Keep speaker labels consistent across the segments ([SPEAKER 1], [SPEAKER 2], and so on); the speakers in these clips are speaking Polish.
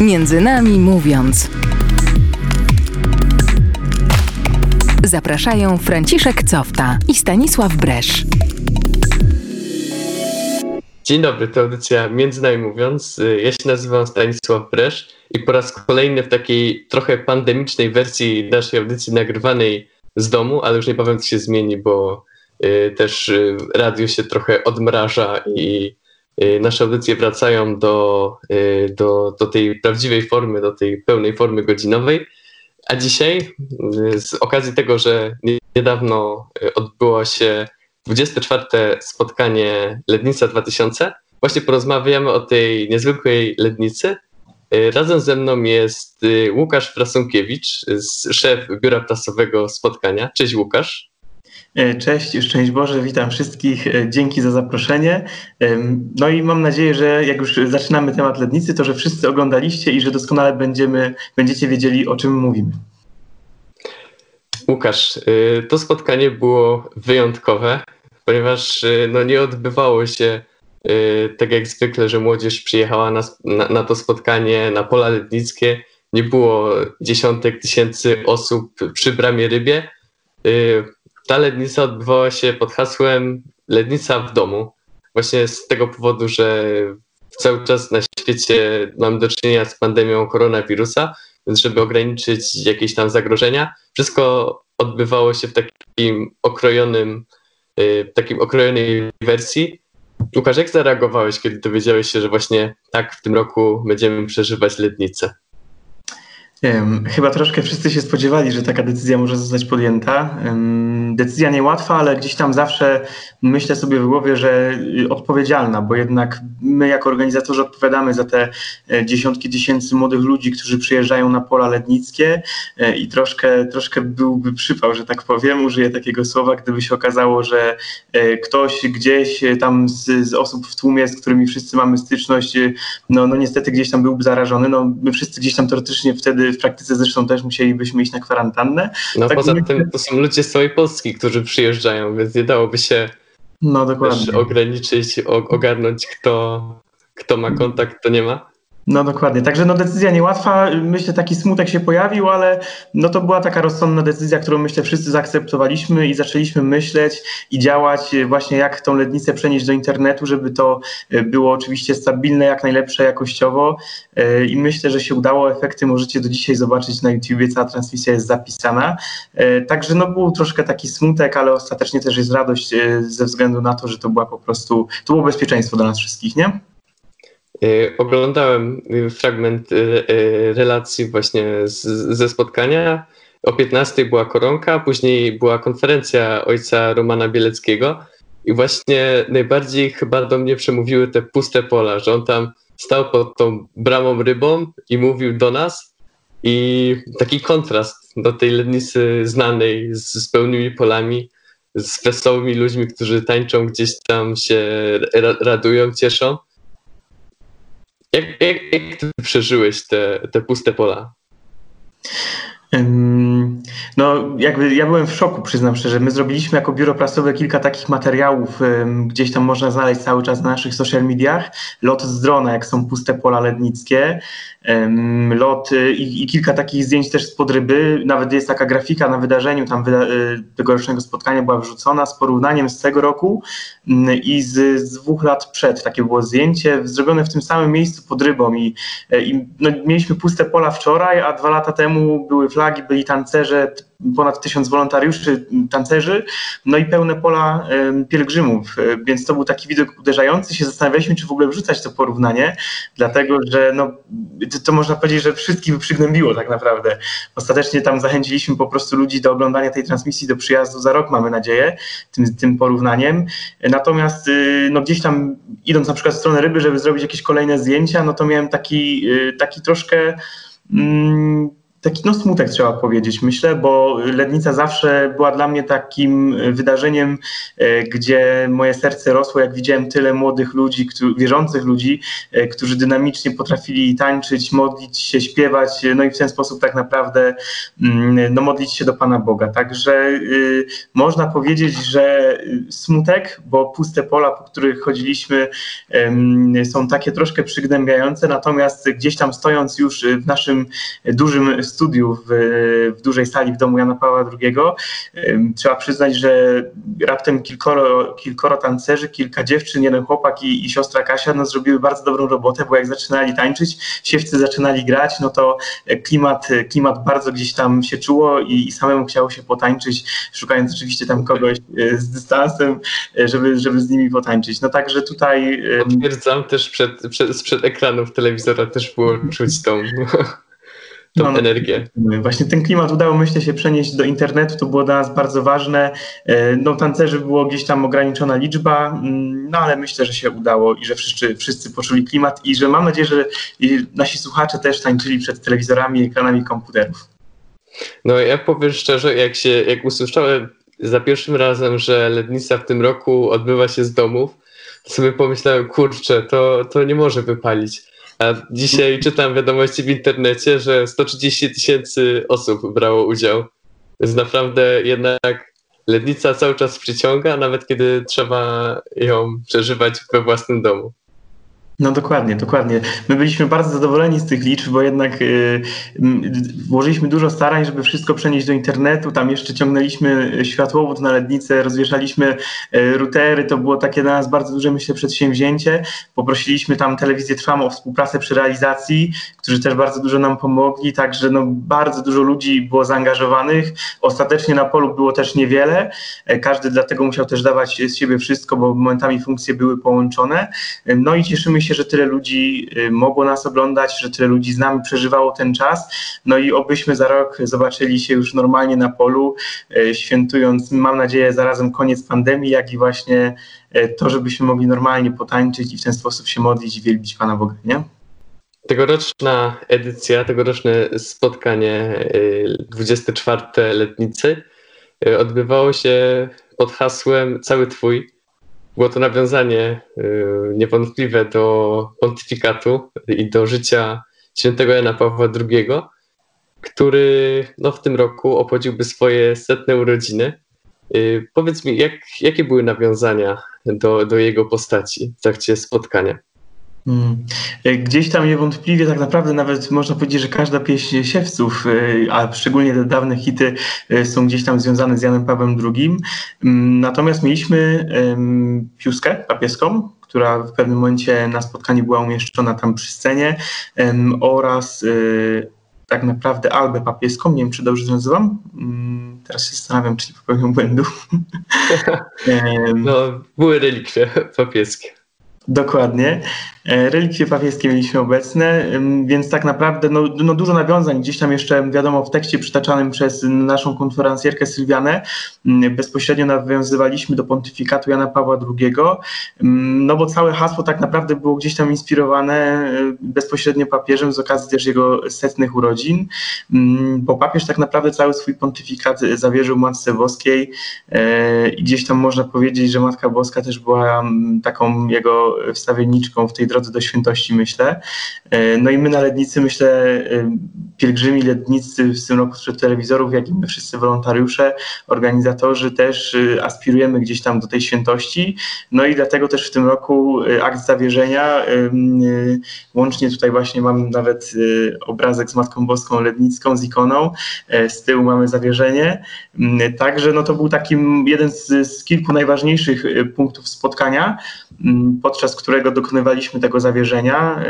[SPEAKER 1] Między nami mówiąc. Zapraszają Franciszek Cofta i Stanisław Bresz.
[SPEAKER 2] Dzień dobry, to audycja Między nami mówiąc. Ja się nazywam Stanisław Bresz i po raz kolejny w takiej trochę pandemicznej wersji naszej audycji nagrywanej z domu, ale już niebawem to się zmieni, bo y, też y, radio się trochę odmraża i nasze audycje wracają do, do, do tej prawdziwej formy, do tej pełnej formy godzinowej. A dzisiaj, z okazji tego, że niedawno odbyło się 24. spotkanie Lednica 2000, właśnie porozmawiamy o tej niezwykłej Lednicy. Razem ze mną jest Łukasz Frasunkiewicz, szef biura prasowego spotkania. Cześć Łukasz.
[SPEAKER 3] E, cześć, szczęść Boże, witam wszystkich. E, dzięki za zaproszenie. No i mam nadzieję, że jak już zaczynamy temat Lednicy, to że wszyscy oglądaliście i że doskonale będziemy, będziecie wiedzieli, o czym mówimy.
[SPEAKER 2] Łukasz, y, to spotkanie było wyjątkowe, ponieważ y, no, nie odbywało się y, tak jak zwykle, że młodzież przyjechała na, na, na to spotkanie na pola lednickie. Nie było dziesiątek tysięcy osób przy bramie rybie ta lednica odbywała się pod hasłem Lednica w domu. Właśnie z tego powodu, że cały czas na świecie mam do czynienia z pandemią koronawirusa, więc żeby ograniczyć jakieś tam zagrożenia, wszystko odbywało się w takim okrojonym, y, w takim okrojonej wersji. Łukasz, jak zareagowałeś, kiedy dowiedziałeś się, że właśnie tak w tym roku będziemy przeżywać lednicę?
[SPEAKER 3] Chyba troszkę wszyscy się spodziewali, że taka decyzja może zostać podjęta. Decyzja niełatwa, ale gdzieś tam zawsze myślę sobie w głowie, że y, odpowiedzialna, bo jednak my jako organizatorzy odpowiadamy za te e, dziesiątki tysięcy młodych ludzi, którzy przyjeżdżają na pola lednickie e, i troszkę, troszkę byłby przypał, że tak powiem, użyję takiego słowa, gdyby się okazało, że e, ktoś gdzieś tam z, z osób w tłumie, z którymi wszyscy mamy styczność, no, no niestety gdzieś tam byłby zarażony. No, my wszyscy gdzieś tam teoretycznie wtedy w praktyce zresztą też musielibyśmy iść na kwarantannę.
[SPEAKER 2] No tak poza tym to są ludzie z całej Polski, którzy przyjeżdżają, więc nie dałoby się no, dokładnie. ograniczyć, ogarnąć kto, kto ma kontakt, kto nie ma.
[SPEAKER 3] No dokładnie. Także no decyzja niełatwa. Myślę, taki smutek się pojawił, ale no to była taka rozsądna decyzja, którą myślę wszyscy zaakceptowaliśmy i zaczęliśmy myśleć i działać właśnie jak tą lednicę przenieść do internetu, żeby to e, było oczywiście stabilne, jak najlepsze jakościowo e, i myślę, że się udało. Efekty możecie do dzisiaj zobaczyć na YouTubie, cała transmisja jest zapisana. E, także no był troszkę taki smutek, ale ostatecznie też jest radość ze względu na to, że to była po prostu, to było bezpieczeństwo dla nas wszystkich, nie?
[SPEAKER 2] Y, oglądałem fragment y, y, relacji właśnie z, ze spotkania. O 15 była koronka, później była konferencja ojca Romana Bieleckiego. I właśnie najbardziej chyba do mnie przemówiły te puste pola, że on tam stał pod tą bramą rybą i mówił do nas. I taki kontrast do tej lednicy znanej z, z pełnymi polami, z wesołymi ludźmi, którzy tańczą gdzieś tam się radują, cieszą jak, jak, jak ty przeżyłeś te, te puste pola?
[SPEAKER 3] No, jakby ja byłem w szoku, przyznam szczerze. My zrobiliśmy jako biuro prasowe kilka takich materiałów, gdzieś tam można znaleźć cały czas na naszych social mediach. Lot z drona, jak są puste pola lednickie lot y, i, i, kilka takich zdjęć też z podryby. Nawet jest taka grafika na wydarzeniu tam wyda y, tegorocznego spotkania była wrzucona z porównaniem z tego roku mm, i z, z, dwóch lat przed. Takie było zdjęcie zrobione w tym samym miejscu pod rybą i, e, i no, mieliśmy puste pola wczoraj, a dwa lata temu były flagi, byli tancerze, ponad tysiąc wolontariuszy, tancerzy, no i pełne pola pielgrzymów, e, więc to był taki widok uderzający. Się zastanawialiśmy, czy w ogóle wrzucać to porównanie, dlatego że no, to można powiedzieć, że wszystkich by przygnębiło tak naprawdę. Ostatecznie tam zachęciliśmy po prostu ludzi do oglądania tej transmisji, do przyjazdu za rok, mamy nadzieję, tym, tym porównaniem. Natomiast y, no, gdzieś tam idąc na przykład w stronę ryby, żeby zrobić jakieś kolejne zdjęcia, no to miałem taki, y, taki troszkę... Mm, taki no, smutek trzeba powiedzieć, myślę, bo Lednica zawsze była dla mnie takim wydarzeniem, e, gdzie moje serce rosło, jak widziałem tyle młodych ludzi, wierzących ludzi, e, którzy dynamicznie potrafili tańczyć, modlić się, śpiewać, no i w ten sposób tak naprawdę mm, no, modlić się do Pana Boga. Także można powiedzieć, że smutek, bo puste pola, po których chodziliśmy, są takie troszkę przygnębiające, natomiast gdzieś tam stojąc już w naszym dużym studiu w, w dużej sali w domu Jana Pawła II, trzeba przyznać, że raptem kilkoro, kilkoro tancerzy, kilka dziewczyn, jeden chłopak i, i siostra Kasia no, zrobiły bardzo dobrą robotę, bo jak zaczynali tańczyć, siewcy zaczynali grać, no to klimat, klimat bardzo gdzieś tam się czuło i, i samemu chciało się potańczyć, szukając oczywiście tam kogoś e, z dystansem, e, żeby, żeby z nimi potańczyć. No także tutaj...
[SPEAKER 2] Potwierdzam też przed, przed, sprzed ekranów telewizora też było czuć tą tą no, no, energię.
[SPEAKER 3] Właśnie ten klimat udało myślę się przenieść do internetu, to było dla nas bardzo ważne. E, no tancerzy było gdzieś tam ograniczona liczba, mm, no ale myślę, że się udało i że wszyscy, wszyscy poczuli klimat i że mam nadzieję, że nasi słuchacze też tańczyli przed telewizorami i ekranami komputerów.
[SPEAKER 2] No ja powiem szczerze, jak się, jak usłyszałem za pierwszym razem, że Lednica w tym roku odbywa się z domów, to sobie pomyślałem, kurczę, to, to nie może wypalić. A dzisiaj czytam wiadomości w internecie, że 130 tysięcy osób brało udział. Więc naprawdę jednak lednica cały czas przyciąga, nawet kiedy trzeba ją przeżywać we własnym domu.
[SPEAKER 3] No dokładnie, dokładnie. My byliśmy bardzo zadowoleni z tych liczb, bo jednak y, włożyliśmy dużo starań, żeby wszystko przenieść do internetu. Tam jeszcze ciągnęliśmy światłowód na lednicę, rozwieszaliśmy y, routery. To było takie dla nas bardzo duże, myślę, przedsięwzięcie. Poprosiliśmy tam telewizję Trwam o współpracę przy realizacji, którzy też bardzo dużo nam pomogli. Także no, bardzo dużo ludzi było zaangażowanych. Ostatecznie na polu było też niewiele. E, każdy dlatego musiał też dawać z siebie wszystko, bo momentami funkcje były połączone. No i cieszymy się się, że tyle ludzi y, mogło nas oglądać, że tyle ludzi z nami przeżywało ten czas. No i obyśmy za rok zobaczyli się już normalnie na polu, y, świętując, mam nadzieję, zarazem koniec pandemii, jak i właśnie y, to, żebyśmy mogli normalnie potańczyć i w ten sposób się modlić i wielbić Pana Boga, nie?
[SPEAKER 2] Tegoroczna edycja, tegoroczne spotkanie 24 letnicy odbywało się pod hasłem Cały Twój było to nawiązanie y, niewątpliwe do pontyfikatu i do życia świętego Jana Pawła II, który no, w tym roku obchodziłby swoje setne urodziny. Y, powiedz mi, jak, jakie były nawiązania do, do jego postaci w trakcie spotkania?
[SPEAKER 3] Hmm. E, gdzieś tam niewątpliwie tak naprawdę nawet można powiedzieć, że każda pieśń siewców, e, a szczególnie te dawne hity e, są gdzieś tam związane z Janem Pawłem II. Hmm, natomiast mieliśmy piuskę papieską, która w pewnym momencie na spotkaniu była umieszczona tam przy scenie oraz tak naprawdę albę papieską, nie wiem czy dobrze nazywam, hmm, teraz się zastanawiam, czy nie popełniam błędu.
[SPEAKER 2] no, były relikwie papieskie.
[SPEAKER 3] Dokładnie. E, relikwie papieskie mieliśmy obecne, więc tak naprawdę no, no, dużo nawiązań. Gdzieś tam jeszcze wiadomo w tekście przytaczanym przez naszą konferencjerkę Sylwianę bezpośrednio nawiązywaliśmy do pontyfikatu Jana Pawła II, no bo całe hasło tak naprawdę było gdzieś tam inspirowane e, bezpośrednio papieżem z okazji też jego setnych urodzin, bo papież tak naprawdę cały swój pontyfikat zawierzył Matce Boskiej e, i gdzieś tam można powiedzieć, że Matka Boska też była taką jego wstawienniczką w tej drodze do świętości, myślę. E, no i my na Lednicy, myślę, e, pielgrzymi lednicy w tym roku wśród telewizorów, jak i my wszyscy wolontariusze, organizatorzy też e, aspirujemy gdzieś tam do tej świętości. No i dlatego też w tym roku akt zawierzenia, łącznie tutaj właśnie mam nawet obrazek z Matką Boską Lednicką, z ikoną, z tyłu mamy zawierzenie. Także no to był taki jeden z, z kilku najważniejszych punktów spotkania, podczas którego dokonywaliśmy tego zawierzenia.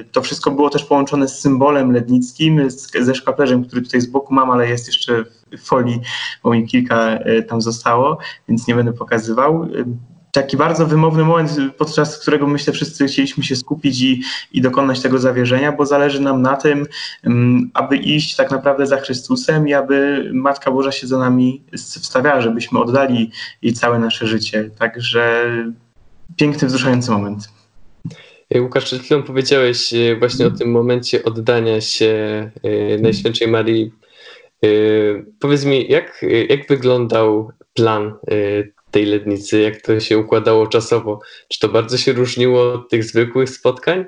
[SPEAKER 3] Y, to wszystko było też połączone z symbolem lednickim, ze szkaplerzem, który tutaj z boku mam, ale jest jeszcze w folii, bo mi kilka y, tam zostało, więc nie będę pokazywał y, taki bardzo wymowny moment, podczas którego myślę wszyscy chcieliśmy się skupić i, i dokonać tego zawierzenia, bo zależy nam na tym, aby iść tak naprawdę za Chrystusem i aby Matka Boża się za nami wstawiała, żebyśmy oddali jej całe nasze życie. Także piękny, wzruszający moment.
[SPEAKER 2] Łukasz, przed chwilą powiedziałeś właśnie o tym momencie oddania się Najświętszej Marii. Powiedz mi, jak, jak wyglądał plan tej lednicy, jak to się układało czasowo? Czy to bardzo się różniło od tych zwykłych spotkań?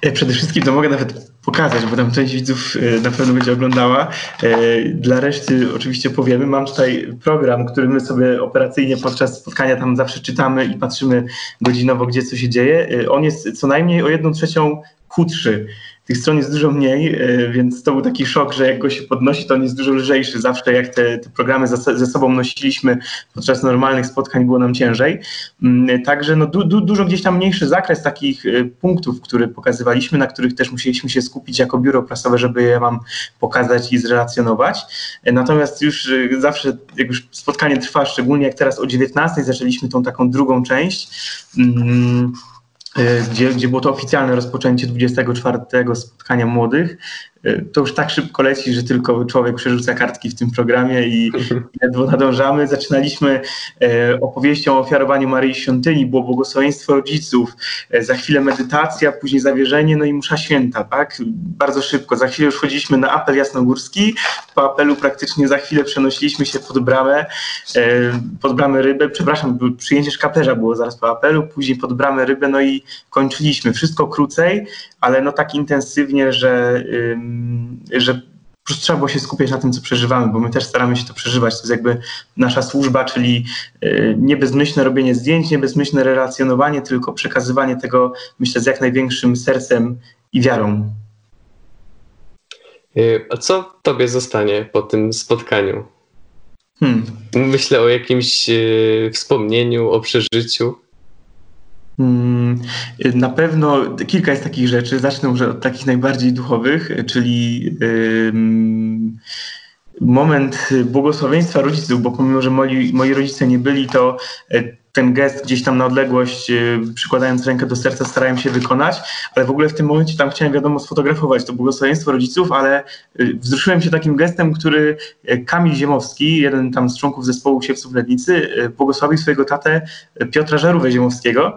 [SPEAKER 3] E, przede wszystkim to mogę nawet pokazać, bo tam część widzów e, na pewno będzie oglądała. E, dla reszty oczywiście powiemy. Mam tutaj program, który my sobie operacyjnie podczas spotkania tam zawsze czytamy i patrzymy godzinowo, gdzie co się dzieje. On jest co najmniej o jedną trzecią krótszy tych stron jest dużo mniej, e, więc to był taki szok, że jak go się podnosi, to on jest dużo lżejszy. Zawsze jak te, te programy ze, sobą nosiliśmy podczas normalnych spotkań, było nam ciężej. Mm, także no, du, du, dużo gdzieś tam mniejszy zakres takich e, punktów, które pokazywaliśmy, na których też musieliśmy się skupić jako biuro prasowe, żeby je Wam pokazać i zrelacjonować. E, natomiast już zawsze, jak już spotkanie trwa, szczególnie jak teraz o 19 zaczęliśmy tą taką drugą część, mm, gdzie, gdzie było to oficjalne rozpoczęcie 24 spotkania młodych. E, to już tak szybko leci, że tylko człowiek przerzuca kartki w tym programie i ledwo nadążamy. Zaczynaliśmy e, opowieścią o ofiarowaniu Maryi Świątyni, było błogosławieństwo rodziców, za chwilę medytacja, później zawierzenie, no i msza święta, tak? Bardzo szybko. Za chwilę już wchodziliśmy na apel jasnogórski. Po apelu praktycznie za chwilę przenosiliśmy się pod bramę, pod bramę rybę, przepraszam, przyjęcie szkaplerza było zaraz po apelu, później pod bramę rybę, no i kończyliśmy. Wszystko krócej, ale no tak intensywnie, że, że po prostu trzeba było się skupiać na tym, co przeżywamy, bo my też staramy się to przeżywać. To jest jakby nasza służba, czyli y, nie bezmyślne robienie zdjęć, nie bezmyślne relacjonowanie, tylko przekazywanie tego, myślę, z jak największym sercem i wiarą.
[SPEAKER 2] Y, a co tobie zostanie po tym spotkaniu? Hmm. Myślę o jakimś y, wspomnieniu, o przeżyciu.
[SPEAKER 3] Mm, na pewno kilka jest takich rzeczy. Zacznę może od takich najbardziej duchowych, czyli moment błogosławieństwa rodziców, bo pomimo, że moi, moi rodzice nie byli, to e, ten gest gdzieś tam na odległość, e, przykładając rękę do serca, starałem się wykonać, ale w ogóle w tym momencie tam chciałem, wiadomo, sfotografować to błogosławieństwo rodziców, ale e, wzruszyłem się takim gestem, który Kamil Ziemowski, jeden tam z członków zespołu Siewców Lednicy, błogosławił swojego tatę Piotra Żarówę Ziemowskiego,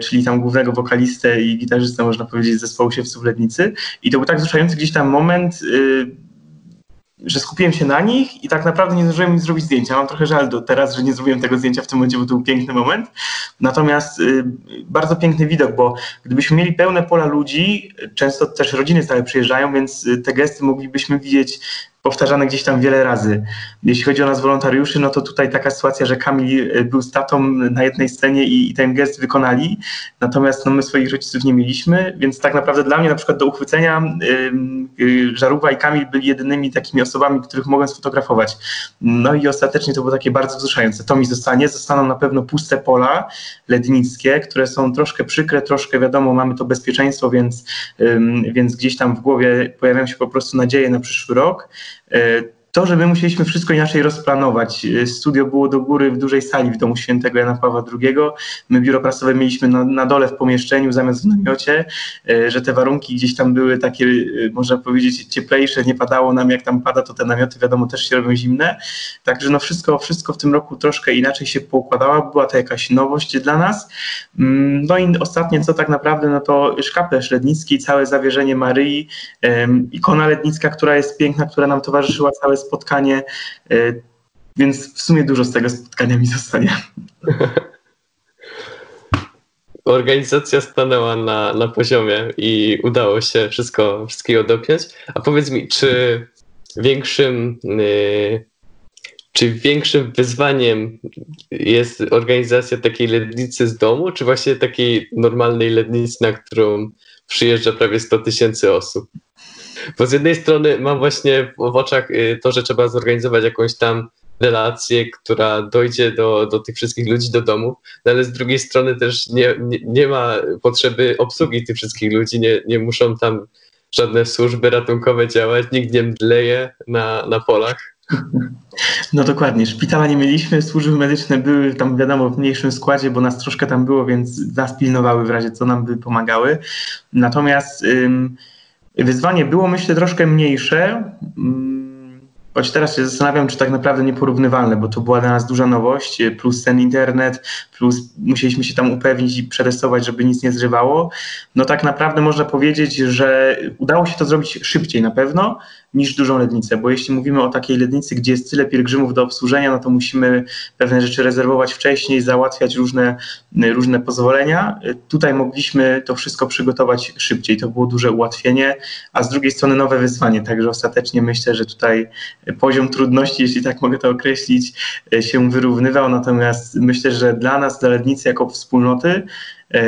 [SPEAKER 3] czyli tam głównego wokalistę i gitarzystę, można powiedzieć, zespołu Siewców Lednicy. I to był tak wzruszający gdzieś tam moment, y, że skupiłem się na nich i tak naprawdę nie zdążyłem im zrobić zdjęcia. Mam trochę żal do teraz, że nie zrobiłem tego zdjęcia w tym momencie, bo to był piękny moment. Natomiast y, bardzo piękny widok, bo gdybyśmy mieli pełne pola ludzi, często też rodziny stale przyjeżdżają, więc y, te gesty moglibyśmy widzieć powtarzane gdzieś tam wiele razy. Jeśli chodzi o nas wolontariuszy, no to tutaj taka sytuacja, że Kamil e, był z tatą na jednej scenie i, i ten gest wykonali, natomiast no, my swoich rodziców nie mieliśmy, więc tak naprawdę dla mnie na przykład do uchwycenia yy, Żarówa i Kamil byli jedynymi takimi osobami, których mogłem sfotografować. No i ostatecznie to było takie bardzo wzruszające. To mi zostanie. Zostaną na pewno puste pola lednickie, które są troszkę przykre, troszkę wiadomo, mamy to bezpieczeństwo, więc, więc gdzieś tam w głowie pojawiają się po prostu nadzieje na przyszły rok. To, że my musieliśmy wszystko inaczej rozplanować. E, studio było do góry w dużej sali w domu świętego Jana Pawła II. My biuro prasowe mieliśmy na, na dole w pomieszczeniu zamiast w namiocie, e, że te warunki gdzieś tam były takie, można powiedzieć, cieplejsze, nie padało nam, jak tam pada, to te namioty wiadomo też się robią zimne. Także no wszystko, wszystko w tym roku troszkę inaczej się poukładało, była to jakaś nowość dla nas. Mm, no i ostatnie, co tak naprawdę, no to szkaplerz lednicki, całe zawierzenie Maryi, ikona lednicka, która jest piękna, która nam towarzyszyła całe spotkanie, e, więc w sumie dużo z tego spotkania mi zostanie.
[SPEAKER 2] Organizacja stanęła na, na poziomie i udało się wszystko, wszystkiego dopiąć. A powiedz mi, czy większym, yy, czy większym wyzwaniem jest organizacja takiej lednicy z domu, czy właśnie takiej normalnej lednicy, na którą przyjeżdża prawie 100 tysięcy osób? Bo z jednej strony mam właśnie w oczach y, to, że trzeba zorganizować jakąś tam relację, która dojdzie do, do tych wszystkich ludzi do domu, no ale z drugiej strony też nie, nie, nie ma potrzeby obsługi tych wszystkich ludzi, nie, nie muszą tam żadne służby ratunkowe działać, nikt nie mdleje na, na polach.
[SPEAKER 3] No dokładnie. Szpitala nie mieliśmy, służby medyczne były tam wiadomo w mniejszym składzie, bo nas troszkę tam było, więc nas pilnowały w razie co nam by pomagały. Natomiast Wyzwanie było, myślę, troszkę mniejsze. Choć teraz się zastanawiam, czy tak naprawdę nieporównywalne, bo to była dla nas duża nowość, plus ten internet, plus musieliśmy się tam upewnić i przetestować, żeby nic nie zrywało. No tak naprawdę można powiedzieć, że udało się to zrobić szybciej na pewno niż dużą lednicę, bo jeśli mówimy o takiej lednicy, gdzie jest tyle pielgrzymów do obsłużenia, no to musimy pewne rzeczy rezerwować wcześniej, załatwiać różne, różne pozwolenia. Tutaj mogliśmy to wszystko przygotować szybciej, to było duże ułatwienie, a z drugiej strony nowe wyzwanie, także ostatecznie myślę, że tutaj poziom trudności, jeśli tak mogę to określić, się wyrównywał, natomiast myślę, że dla nas, dla lednicy jako wspólnoty,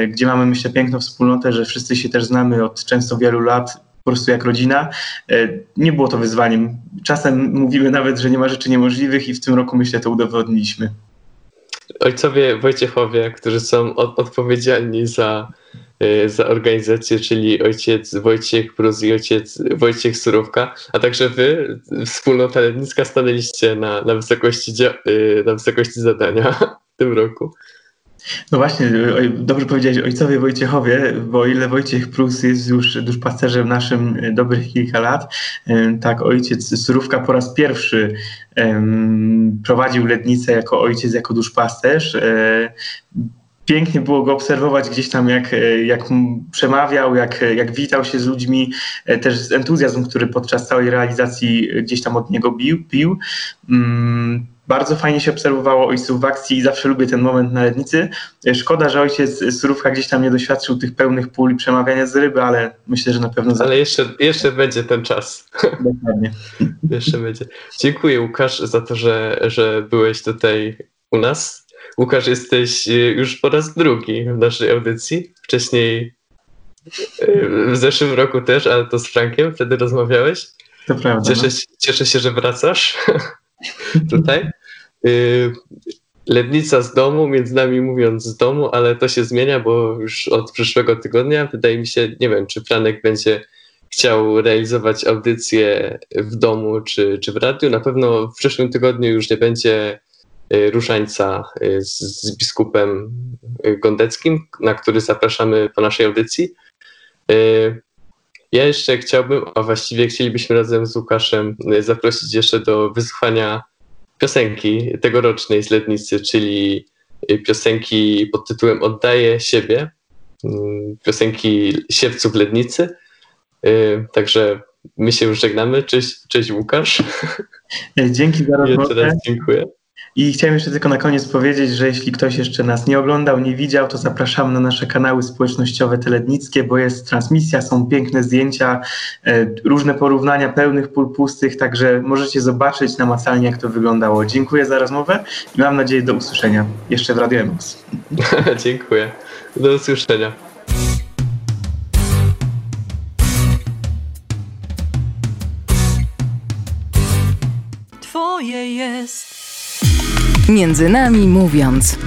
[SPEAKER 3] gdzie mamy myślę piękną wspólnotę, że wszyscy się też znamy od często wielu lat, po prostu jak rodzina. E, nie było to wyzwaniem. Czasem mówimy nawet, że nie ma rzeczy niemożliwych i w tym roku myślę to udowodniliśmy.
[SPEAKER 2] Ojcowie Wojciechowie, którzy są od, odpowiedzialni za, e, za organizację, czyli ojciec Wojciech Prus i ojciec Wojciech Surówka, a także wy, wspólnota letnicka, stanęliście na, na, wysokości, e, na wysokości zadania w tym roku.
[SPEAKER 3] No właśnie, dobrze powiedziałeś ojcowie Wojciechowie, bo o ile Wojciech Prus jest już duszpasterzem naszym dobrych kilka lat, e, tak ojciec Surówka po raz pierwszy prowadził Lednicę jako ojciec, jako duszpasterz. E, pięknie było go obserwować gdzieś tam, jak, jak przemawiał, jak, jak witał się z ludźmi, też entuzjazm, który podczas całej realizacji gdzieś tam od niego bił, pił. Um, bardzo fajnie się obserwowało ojców w akcji i zawsze lubię ten moment na letnicy. Szkoda, że ojciec Surówka gdzieś tam nie doświadczył tych pełnych pól i przemawiania z ryby, ale myślę, że na pewno...
[SPEAKER 2] Ale jeszcze, jeszcze będzie ten czas.
[SPEAKER 3] Dokładnie.
[SPEAKER 2] jeszcze będzie. Dziękuję Łukasz za to, że, że byłeś tutaj u nas. Łukasz, jesteś już po raz drugi w naszej audycji. Wcześniej w zeszłym roku też, ale to z Frankiem, wtedy rozmawiałeś.
[SPEAKER 3] To prawda.
[SPEAKER 2] Cieszę, no. cieszę się, że wracasz. tutaj. Y, Lednica z domu, między nami mówiąc z domu, ale to się zmienia, bo już od przyszłego tygodnia wydaje mi się, nie wiem, czy Franek będzie chciał realizować audycję w domu czy, czy w radiu. Na pewno w przyszłym tygodniu już nie będzie y, różańca y, z, z biskupem Gondeckim, na który zapraszamy po naszej audycji. Ja jeszcze chciałbym, a właściwie chcielibyśmy razem z Łukaszem zaprosić jeszcze do wysłuchania piosenki tegorocznej z Letnicy, czyli piosenki pod tytułem Oddaję siebie, piosenki Siewców Lednicy. Także my się już żegnamy. Cześć, cześć Łukasz.
[SPEAKER 3] Dzięki za rozmowę.
[SPEAKER 2] Jeszcze raz dziękuję.
[SPEAKER 3] I chciałem jeszcze tylko na koniec powiedzieć, że jeśli ktoś jeszcze nas nie oglądał, nie widział, to zapraszamy na nasze kanały społecznościowe telednickie, bo jest transmisja, są piękne zdjęcia, e, różne porównania pełnych pól pustych, także możecie zobaczyć namacalnie, jak to wyglądało. Dziękuję za rozmowę i mam nadzieję do usłyszenia jeszcze w Radio Emos.
[SPEAKER 2] Dziękuję. Do usłyszenia.
[SPEAKER 1] Twoje jest Między nami mówiąc.